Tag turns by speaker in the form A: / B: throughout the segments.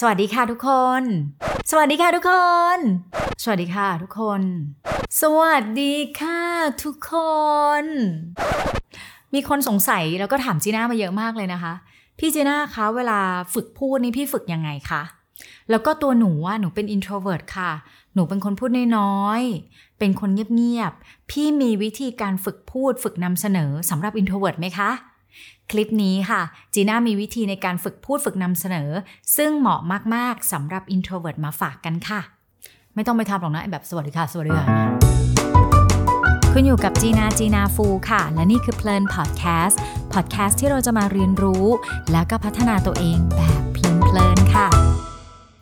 A: สวัสดีค่ะทุกคน สวัสดีค่ะทุกคน สวัสดีค่ะทุกคน สวัสดีค่ะทุกคน มีคนสงสัยแล้วก็ถามจีน่ามาเยอะมากเลยนะคะ พี่จีน่าคะเวลาฝึกพูดนี่พี่ฝึกยังไงคะ แล้วก็ตัวหนูว่าหนูเป็น introvert ค่ะ หนูเป็นคนพูดน้อยๆ เป็นคนเงียบๆ พี่มีวิธีการฝึกพูดฝึกนำเสนอสำหรับ introvert ไหมคะ คลิปนี้ค่ะจีน่ามีวิธีในการฝึกพูดฝึกนำเสนอ ซึ่งเหมาะมาก ๆสำหรับ introvert มาฝากกันค่ะ ไม่ต้องไปทำหรอกนะแบบสวัสดีค่ะ สวัสดีค่ะ คุณอยู่กับจีนาจีนาฟูค่ะ และนี่คือเพลินพอดแคสต์พอดแคสต์ที่เราจะมาเรียนรู้ แล้วก็พัฒนาตัวเองแบบเพลินๆค่ะ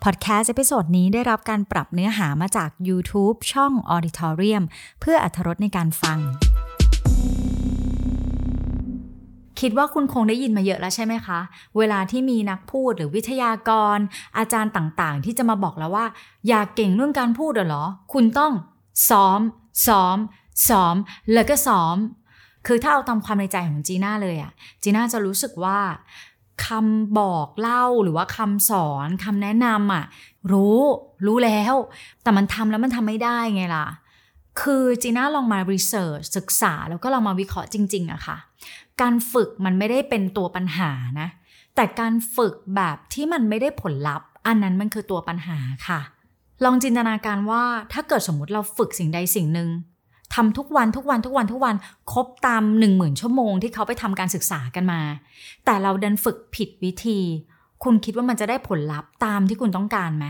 A: พอดแคสต์ episode นี้ได้รับการปรับเนื้อหามาจาก YouTube ช่อง Auditorium เพื่ออรรถรสในการฟัง คิดว่าคุณคงได้ยินมาเยอะแล้วใช่ไหมคะ เวลาที่มีนักพูดหรือวิทยากร อาจารย์ต่างๆ ที่จะมาบอกแล้วว่า อยากเก่งเรื่องการพูดเหรอ คุณต้องซ้อม ซ้อม ซ้อม แล้วก็ซ้อม คือถ้าเอาตามความในใจของจีน่าเลยอะจีน่าจะรู้สึกว่าคำบอกเล่าหรือว่าคำสอนคำแนะนำอะรู้ รู้แล้ว แต่มันทำแล้วมันทำไม่ได้ไงล่ะ คือจีน่าลองมารีเสิร์ชศึกษาแล้วก็ลองมาวิเคราะห์จริงๆอะค่ะ การฝึกมันไม่ได้เป็นตัวปัญหานะ แต่การฝึกแบบที่มันไม่ได้ผลลัพธ์ อันนั้นมันคือตัวปัญหาค่ะ ลองจินตนาการว่าถ้าเกิดสมมติเราฝึกสิ่งใดสิ่งหนึ่งทำทุกวันทุกวันทุกวันทุกวันครบตามหนึ่งหมื่นชั่วโมงที่เขาไปทำการศึกษากันมา แต่เราดันฝึกผิดวิธี คุณคิดว่ามันจะได้ผลลัพธ์ตามที่คุณต้องการไหม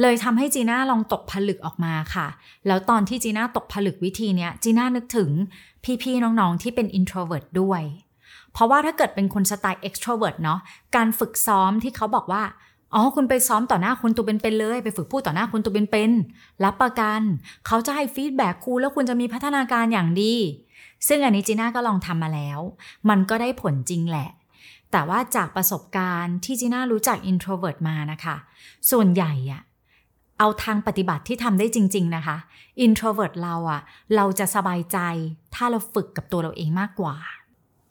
A: เลยทำให้จีน่าลองตกผลึกออกมาค่ะ แล้วตอนที่จีน่าตกผลึกวิธีเนี้ยจีน่านึกถึงพี่ๆน้องๆที่เป็น introvert ด้วย เพราะว่าถ้าเกิดเป็นคนสไตล์ extrovert เนาะการฝึกซ้อมที่เขาบอกว่าอ๋อคุณไปซ้อมต่อหน้าคนตัวเป็นๆเลย ไปฝึกพูดต่อหน้าคนตัวเป็นๆรับประกัน เขาจะให้ฟีดแบ็กคุณแล้วคุณจะมีพัฒนาการอย่างดี ซึ่งอันนี้จีน่าก็ลองทำมาแล้ว มันก็ได้ผลจริงแหละ แต่ว่าจากประสบการณ์ที่จีน่ารู้จัก introvert มานะคะ ส่วนใหญ่อะ เอาทางปฏิบัติที่ทำได้จริง ๆ นะคะ introvert เราอะเราจะสบายใจถ้าเราฝึกกับตัวเราเองมากกว่า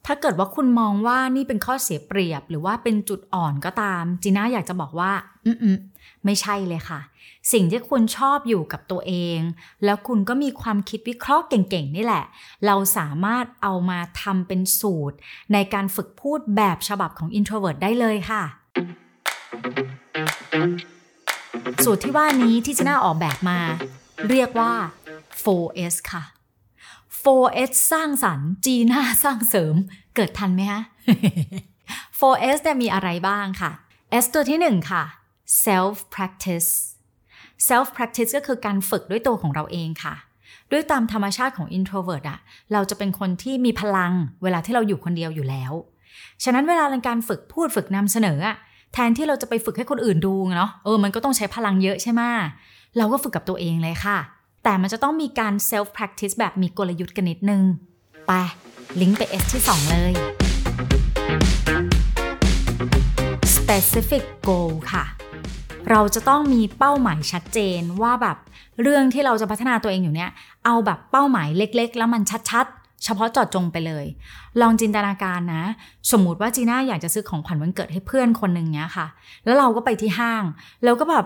A: ถ้าเกิดว่าคุณมองว่านี่เป็นข้อเสียเปรียบ หรือว่าเป็นจุดอ่อนก็ตาม จีน่าอยากจะบอกว่า อืมไม่ใช่เลยค่ะ สิ่งที่คุณชอบอยู่กับตัวเอง แล้วคุณก็มีความคิดวิเคราะห์เก่งๆ นี่แหละ เราสามารถเอามาทำเป็นสูตร ในการฝึกพูดแบบฉบับของ introvert ได้เลยค่ะ สูตรที่ว่านี้ที่จีน่าออกแบบมา เรียกว่า 4S ค่ะ 4S สร้างสรรค์จีน่าสร้างเสริมเกิดทันไหมฮะ 4S เนี่ยมีอะไรบ้างค่ะ S ตัวที่หนึ่งค่ะ self practice self practice ก็คือการฝึกด้วยตัวของเราเองค่ะ ด้วยตามธรรมชาติของ introvert อะเราจะเป็นคนที่มีพลังเวลาที่เราอยู่คนเดียวอยู่แล้ว ฉะนั้นเวลาในการฝึกพูดฝึกนำเสนออะ แทนที่เราจะไปฝึกให้คนอื่นดูเนาะเออมันก็ต้องใช้พลังเยอะใช่ไหมเราก็ฝึกกับตัวเองเลยค่ะ แต่มันจะต้องมีการ self practice แบบมีกลยุทธ์กันนิดนึง ไป ลิงก์ไป S ที่ 2 เลย specific goal ค่ะ เราจะต้องมีเป้าหมายชัดเจนว่าแบบเรื่องที่เราจะพัฒนาตัวเองอยู่เนี่ยเอาแบบเป้าหมายเล็ก ๆ แล้วมันชัดๆ เฉพาะเจาะจงไปเลย ลองจินตนาการนะ สมมุติว่าจีน่าอยากจะซื้อของขวัญวันเกิดให้เพื่อนคนหนึ่งเนี้ยค่ะ แล้วเราก็ไปที่ห้าง แล้วก็แบบ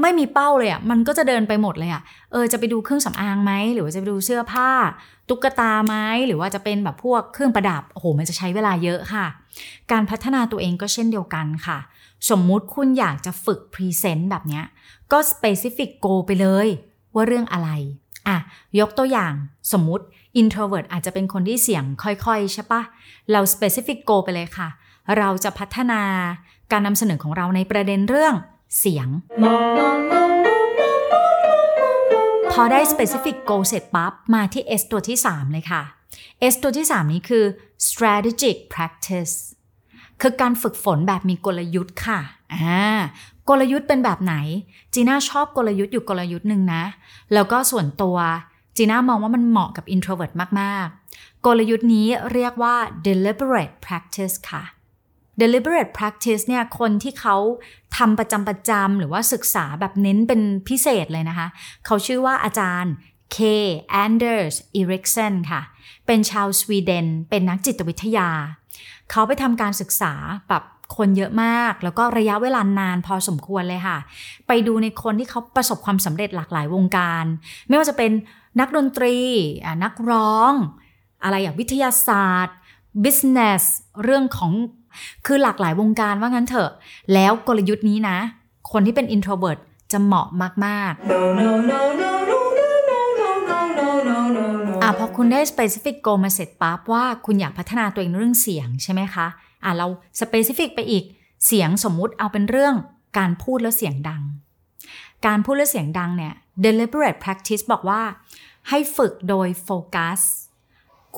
A: ไม่มีเป้าเลยอะ่ะ มันก็จะเดินไปหมดเลยอะ่ะ เออ จะไปดูเครื่องสำอางไหม หรือว่าจะไปดูเสื้อผ้า ตุ๊กตาไหม หรือว่าจะเป็นแบบพวกเครื่องประดับ โอ้โห มันจะใช้เวลาเยอะค่ะ การพัฒนาตัวเองก็เช่นเดียวกันค่ะ สมมุติคุณอยากจะฝึกพรีเซนต์แบบเนี้ย ก็ specific go ไปเลย ว่าเรื่องอะไร อะยกตัวอย่างสมมุติ introvert อาจจะเป็นคนที่เสียงค่อยๆ ใช่ปะเรา specific go ไปเลยค่ะ เราจะพัฒนาการนำเสนอของเราในประเด็นเรื่องเสียง พอได้ specific go เสร็จปั๊บ มาที่ S ตัวที่ 3 เลยค่ะ S ตัวที่ 3 นี้คือ strategic practice คือการฝึกฝนแบบมีกลยุทธ์ค่ะอ่า กลยุทธ์เป็นแบบไหน จีน่าชอบกลยุทธ์อยู่กลยุทธ์หนึ่งนะ แล้วก็ส่วนตัวจีน่ามองว่ามันเหมาะกับ introvert มากๆ กลยุทธ์นี้เรียกว่า deliberate practice ค่ะ deliberate practice เนี่ยคนที่เขาทำประจำประจำหรือว่าศึกษาแบบเน้นเป็นพิเศษเลยนะคะ เขาชื่อว่าอาจารย์ K. Anders Ericsson ค่ะ เป็นชาวสวีเดน เป็นนักจิตวิทยา เขาไปทำการศึกษาแบบ คนเยอะมาก แล้วก็ระยะเวลานานพอสมควรเลยค่ะ ไปดูในคนที่เขาประสบความสำเร็จหลากหลายวงการ ไม่ว่าจะเป็นนักดนตรีนักร้อง อะไรอย่างวิทยาศาสตร์ business เรื่องของคือหลากหลายวงการว่างั้นเถอะ แล้วกลยุทธ์นี้นะ คนที่เป็น introvert จะเหมาะมากๆอะพอคุณได้ specific goal มาเสร็จปั๊บว่าคุณอยากพัฒนาตัวเองเรื่องเสียงใช่ไหมคะ อะเรา specific ไปอีก เสียงสมมุติเอาเป็นเรื่องการพูดแล้วเสียงดัง การพูดแล้วเสียงดังเนี่ย deliberate practice บอกว่า ให้ฝึกโดยโฟกัส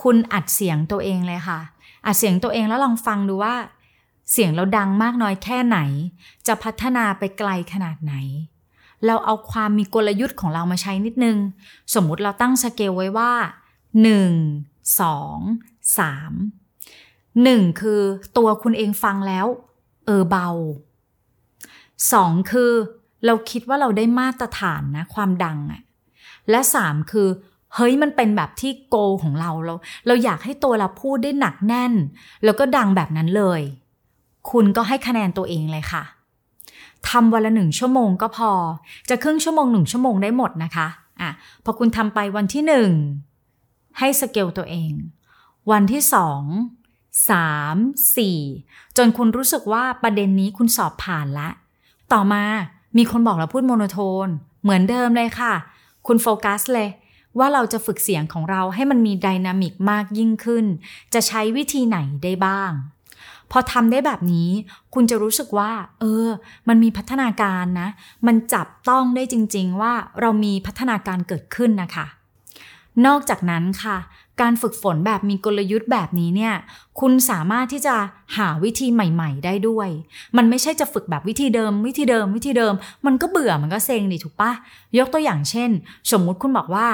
A: คุณอัดเสียงตัวเองเลยค่ะ อัดเสียงตัวเองแล้วลองฟังดูว่า เสียงเราดังมากน้อยแค่ไหน จะพัฒนาไปไกลขนาดไหน เราเอาความมีกลยุทธ์ของเรามาใช้นิดนึง สมมุติเราตั้งสเกลไว้ว่า 1 2 3 1คือตัวคุณเองฟังแล้ว เออเบา2คือเราคิดว่าเราได้มาตรฐานนะ ความดังอะและ3คือเฮ้ยมันเป็นแบบที่โกของเราเรา เราอยากให้ตัวเราพูดได้หนักแน่น แล้วก็ดังแบบนั้นเลย คุณก็ให้คะแนนตัวเองเลยค่ะทำวันละหนึ่งชั่วโมงก็พอ จะครึ่งชั่วโมงหนึ่งชั่วโมงได้หมดนะคะอะพอคุณทำไปวันที่หนึ่งให้สเกลตัวเอง วันที่สอง สามสี่จนคุณรู้สึกว่าประเด็นนี้คุณสอบผ่านละ ต่อมามีคนบอกเราพูด monotone เหมือนเดิมเลยค่ะ คุณโฟกัสเลยว่าเราจะฝึกเสียงของเราให้มันมี dynamic มากยิ่งขึ้น จะใช้วิธีไหนได้บ้าง พอทำได้แบบนี้ คุณจะรู้สึกว่า เออ มันมีพัฒนาการนะ มันจับต้องได้จริง ๆ ว่าเรามีพัฒนาการเกิดขึ้นนะคะ นอกจากนั้นค่ะ การฝึกฝนแบบมีกลยุทธ์แบบนี้เนี่ย คุณสามารถที่จะหาวิธีใหม่ ๆ ได้ด้วย มันไม่ใช่จะฝึกแบบวิธีเดิม วิธีเดิม วิธีเดิม มันก็เบื่อมันก็เซ็งดิถูกปะยกตัวอย่างเช่น สมมุติคุณบอกว่า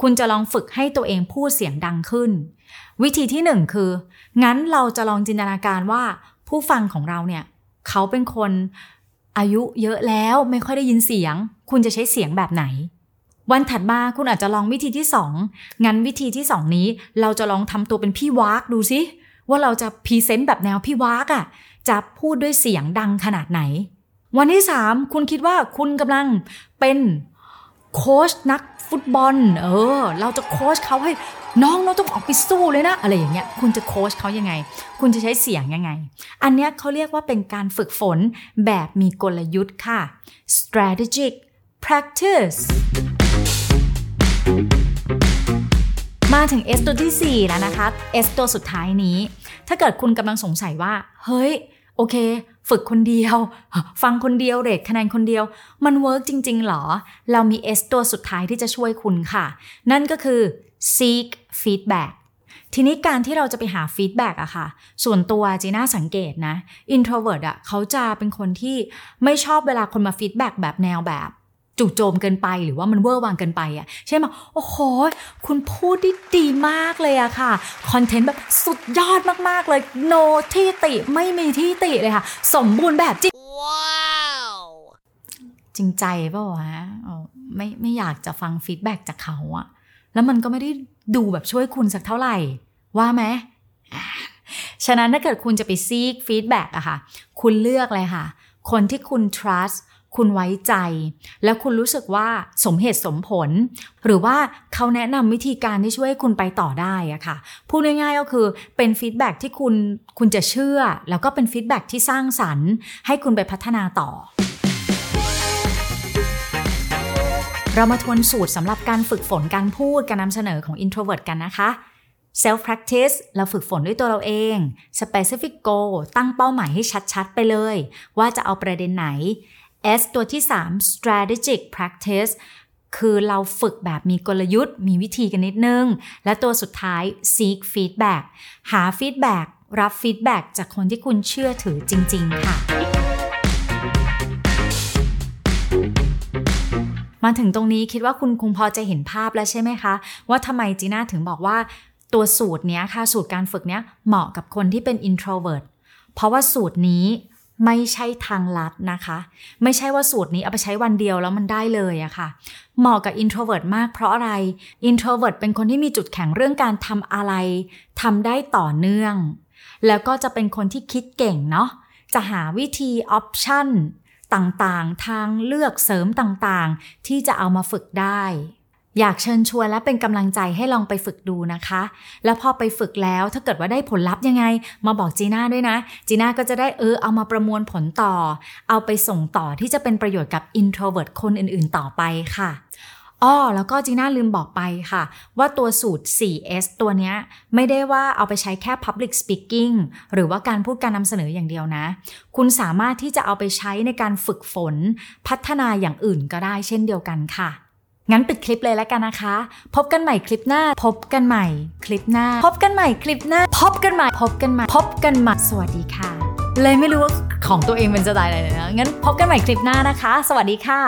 A: คุณจะลองฝึกให้ตัวเองพูดเสียงดังขึ้น วิธีที่หนึ่งคือ งั้นเราจะลองจินตนาการว่า ผู้ฟังของเราเนี่ยเขาเป็นคนอายุเยอะแล้วไม่ค่อยได้ยินเสียง คุณจะใช้เสียงแบบไหน วันถัดมาคุณอาจจะลองวิธีที่สองงั้นวิธีที่สองนี้ เราจะลองทำตัวเป็นพี่วากดูสิว่าเราจะพรีเซนต์แบบแนวพี่วากอะ่ะจะพูดด้วยเสียงดังขนาดไหน วันที่สามคุณคิดว่าคุณกำลังเป็นโค้ชนักฟุตบอล เออ เราจะโค้ชเขาให้น้องเราต้องออกไปสู้เลยนะ อะไรอย่างเงี้ย คุณจะโค้ชเขายังไง คุณจะใช้เสียงยังไง อันเนี้ยเขาเรียกว่าเป็นการฝึกฝนแบบมีกลยุทธ์ค่ะ strategic practice มาถึง S ตัวที่ 4 แล้วนะคะ S ตัวสุดท้ายนี้ ถ้าเกิดคุณกำลังสงสัยว่า เฮ้ย โอเค ฝึกคนเดียว ฟังคนเดียว rate คะแนนคนเดียว มัน work จริง ๆ หรอ เรามี S ตัวสุดท้ายที่จะช่วยคุณค่ะ นั่นก็คือ seek feedback ทีนี้การที่เราจะไปหา feedback อะค่ะ ส่วนตัวจีน่าสังเกตนะ introvert อะเขาจะเป็นคนที่ไม่ชอบเวลาคนมา feedback แบบแนวแบบ จู่โจมเกินไปหรือว่ามันเวอร์วังเกินไปอะใช่ไหมโอ้โห คุณพูดได้ดีมากเลยอะค่ะ content แบบสุดยอดมาก ๆ เลย no ที่ติไม่มีที่ติเลยค่ะ สมบูรณ์แบบจริงว้าวจริงใจเปล่าวะไม่ไม่อยากจะฟัง feedback จากเขาอะแล้วมันก็ไม่ได้ดูแบบช่วยคุณสักเท่าไหร่ ว่าไหมฉะนั้นถ้าเกิดคุณจะไป seek feedback อะค่ะ คุณเลือกเลยค่ะ คนที่คุณ trust คุณไว้ใจ แล้วคุณรู้สึกว่าสมเหตุสมผล หรือว่าเขาแนะนำวิธีการที่ช่วยคุณไปต่อได้อะค่ะพูดง่ายๆก็คือเป็นฟีดแบ็ที่คุณคุณจะเชื่อ แล้วก็เป็นฟีดแบ็ที่สร้างสรรค์ ให้คุณไปพัฒนาต่อเรามาทวนสูตรสำหรับการฝึกฝนการพูดการนำเสนอของ introvert กันนะคะ self practice เราฝึกฝนด้วยตัวเราเอง specific goal ตั้งเป้าหมายให้ชัดๆ ไปเลย ว่าจะเอาประเด็นไหน S ตัวที่ 3 strategic practice คือเราฝึกแบบมีกลยุทธ์ มีวิธีกันนิดนึง และตัวสุดท้าย seek feedback หา feedback รับ feedback จากคนที่คุณเชื่อถือจริง ๆ ค่ะ มาถึงตรงนี้คิดว่าคุณคงพอจะเห็นภาพแล้วใช่ไหมคะ ว่าทำไมจีน่าถึงบอกว่าตัวสูตรเนี้ยค่ะ สูตรการฝึกเนี้ยเหมาะกับคนที่เป็น introvert เพราะว่าสูตรนี้ ไม่ใช่ทางลัดนะคะ ไม่ใช่ว่าสูตรนี้เอาไปใช้วันเดียวแล้วมันได้เลยอะค่ะ เหมาะกับ introvert มากเพราะอะไร introvert เป็นคนที่มีจุดแข็งเรื่องการทำอะไรทำได้ต่อเนื่อง แล้วก็จะเป็นคนที่คิดเก่งเนาะจะหาวิธีออปชั่นต่างๆ ทางเลือกเสริมต่างๆ ที่จะเอามาฝึกได้ อยากเชิญชวนและเป็นกำลังใจให้ลองไปฝึกดูนะคะ แล้วพอไปฝึกแล้วถ้าเกิดว่าได้ผลลัพธ์ยังไง มาบอกจีน่าด้วยนะ จีน่าก็จะได้เออเอามาประมวลผลต่อ เอาไปส่งต่อที่จะเป็นประโยชน์กับ introvert คนอื่นๆ ต่อไปค่ะอ้อแล้วก็จีน่าลืมบอกไปค่ะ ว่าตัวสูตร 4S ตัวเนี้ยไม่ได้ว่าเอาไปใช้แค่ Public Speaking หรือว่าการพูดการนำเสนออย่างเดียวนะ คุณสามารถที่จะเอาไปใช้ในการฝึกฝน พัฒนาอย่างอื่นก็ได้เช่นเดียวกันค่ะ งั้นปิดคลิปเลยแล้วกันนะคะ พบกันใหม่คลิปหน้า พบกันใหม่ คลิปหน้า พบกันใหม่คลิปหน้า พบกันใหม่ พบกันใหม่ พบกันใหม่ สวัสดีค่ะ เลยไม่รู้ว่าของตัวเองเป็นจะตายอะไรเลยนะ งั้นพบกันใหม่คลิปหน้านะคะ สวัสดีค่ะ